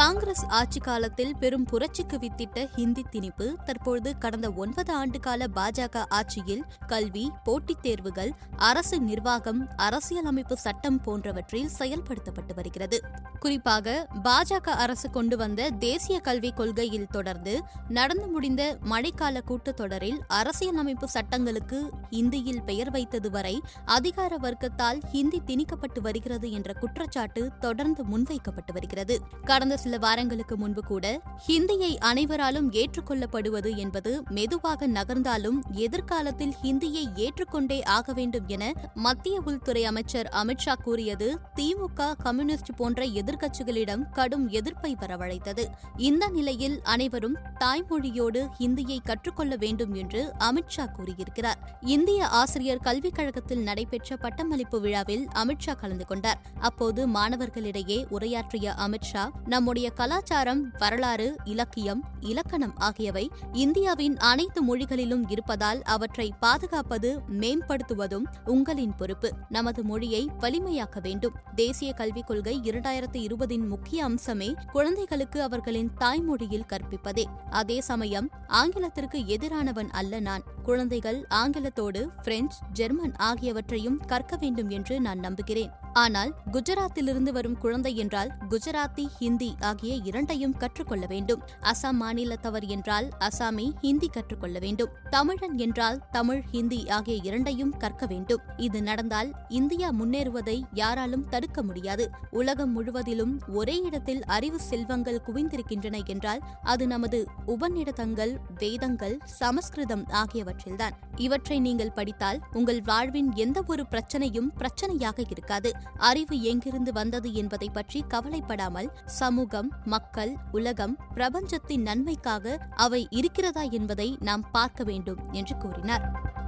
காங்கிரஸ் ஆட்சி காலத்தில் பெரும் புரட்சிக்கு வித்திட்ட ஹிந்தி திணிப்பு தற்பொழுது கடந்த ஒன்பது ஆண்டுகால பாஜக ஆட்சியில் கல்வி போட்டித் தேர்வுகள் அரசு நிர்வாகம் அரசியலமைப்பு சட்டம் போன்றவற்றில் செயல்படுத்தப்பட்டு வருகிறது. குறிப்பாக பாஜக அரசு கொண்டு வந்த தேசிய கல்விக் கொள்கையில் தொடர்ந்து நடந்து முடிந்த மழைக்கால கூட்டத்தொடரில் அரசியலமைப்பு சட்டங்களுக்கு ஹிந்தியில் பெயர் வைத்தது வரை அதிகார வர்க்கத்தால் ஹிந்தி திணிக்கப்பட்டு வருகிறது என்ற குற்றச்சாட்டு தொடர்ந்து முன்வைக்கப்பட்டு வருகிறது. கடந்த சில வாரங்களுக்கு முன்பு கூட ஹிந்தியை அனைவராலும் ஏற்றுக்கொள்ளப்படுவது என்பது மெதுவாக நகர்ந்தாலும் எதிர்காலத்தில் ஹிந்தியை ஏற்றுக்கொண்டே ஆக வேண்டும் என மத்திய உள்துறை அமைச்சர் அமித்ஷா கூறியது திமுக கம்யூனிஸ்ட் போன்ற எதிர்க்கட்சிகளிடம் கடும் எதிர்ப்பை வரவழைத்தது. இந்த நிலையில் அனைவரும் தாய்மொழியோடு ஹிந்தியை கற்றுக்கொள்ள வேண்டும் என்று அமித்ஷா கூறியிருக்கிறார். இந்திய ஆசிரியர் கல்விக் கழகத்தில் நடைபெற்ற பட்டமளிப்பு விழாவில் அமித்ஷா கலந்து கொண்டார். அப்போது மாணவர்களிடையே உரையாற்றிய அமித்ஷா நம்முடைய கலாச்சாரம் வரலாறு இலக்கியம் இலக்கணம் ஆகியவை இந்தியாவின் அனைத்து மொழிகளிலும் இருப்பதால் அவற்றை பாதுகாப்பது மேம்படுத்துவதும் உங்களின் பொறுப்பு. நமது மொழியை வலிமையாக்க வேண்டும். தேசிய கல்விக் கொள்கை இரண்டாயிரத்து இருபதின் முக்கிய அம்சமே குழந்தைகளுக்கு அவர்களின் தாய்மொழியில் கற்பிப்பதே. அதே சமயம் ஆங்கிலத்திற்கு எதிரானவன் அல்ல நான். குழந்தைகள் ஆங்கிலத்தோடு பிரெஞ்சு ஜெர்மன் ஆகியவற்றையும் கற்க வேண்டும் என்று நான் நம்புகிறேன். ஆனால் குஜராத்திலிருந்து வரும் குழந்தை என்றால் குஜராத்தி ஹிந்தி ஆகிய இரண்டையும் கற்றுக்கொள்ள வேண்டும். அசாம் மாநிலத்தவர் என்றால் அசாமி ஹிந்தி கற்றுக்கொள்ள வேண்டும். தமிழன் என்றால் தமிழ் ஹிந்தி ஆகிய இரண்டையும் கற்க வேண்டும். இது நடந்தால் இந்தியா முன்னேறுவதை யாராலும் தடுக்க முடியாது. உலகம் முழுவதிலும் ஒரே இடத்தில் அறிவு செல்வங்கள் குவிந்திருக்கின்றன என்றால் அது நமது உபநிடதங்கள் வேதங்கள் சமஸ்கிருதம் ஆகியவற்றில்தான் இவற்றை நீங்கள் படித்தால் உங்கள் வாழ்வின் எந்த ஒரு பிரச்சனையும் பிரச்சனையாக இருக்காது. அறிவு எங்கிருந்து வந்தது என்பதை பற்றி கவலைப்படாமல் சமூகம் மக்கள் உலகம் பிரபஞ்சத்தின் நன்மைக்காக அவை இருக்கிறதா என்பதை நாம் பார்க்க வேண்டும் என்று கூறினார்.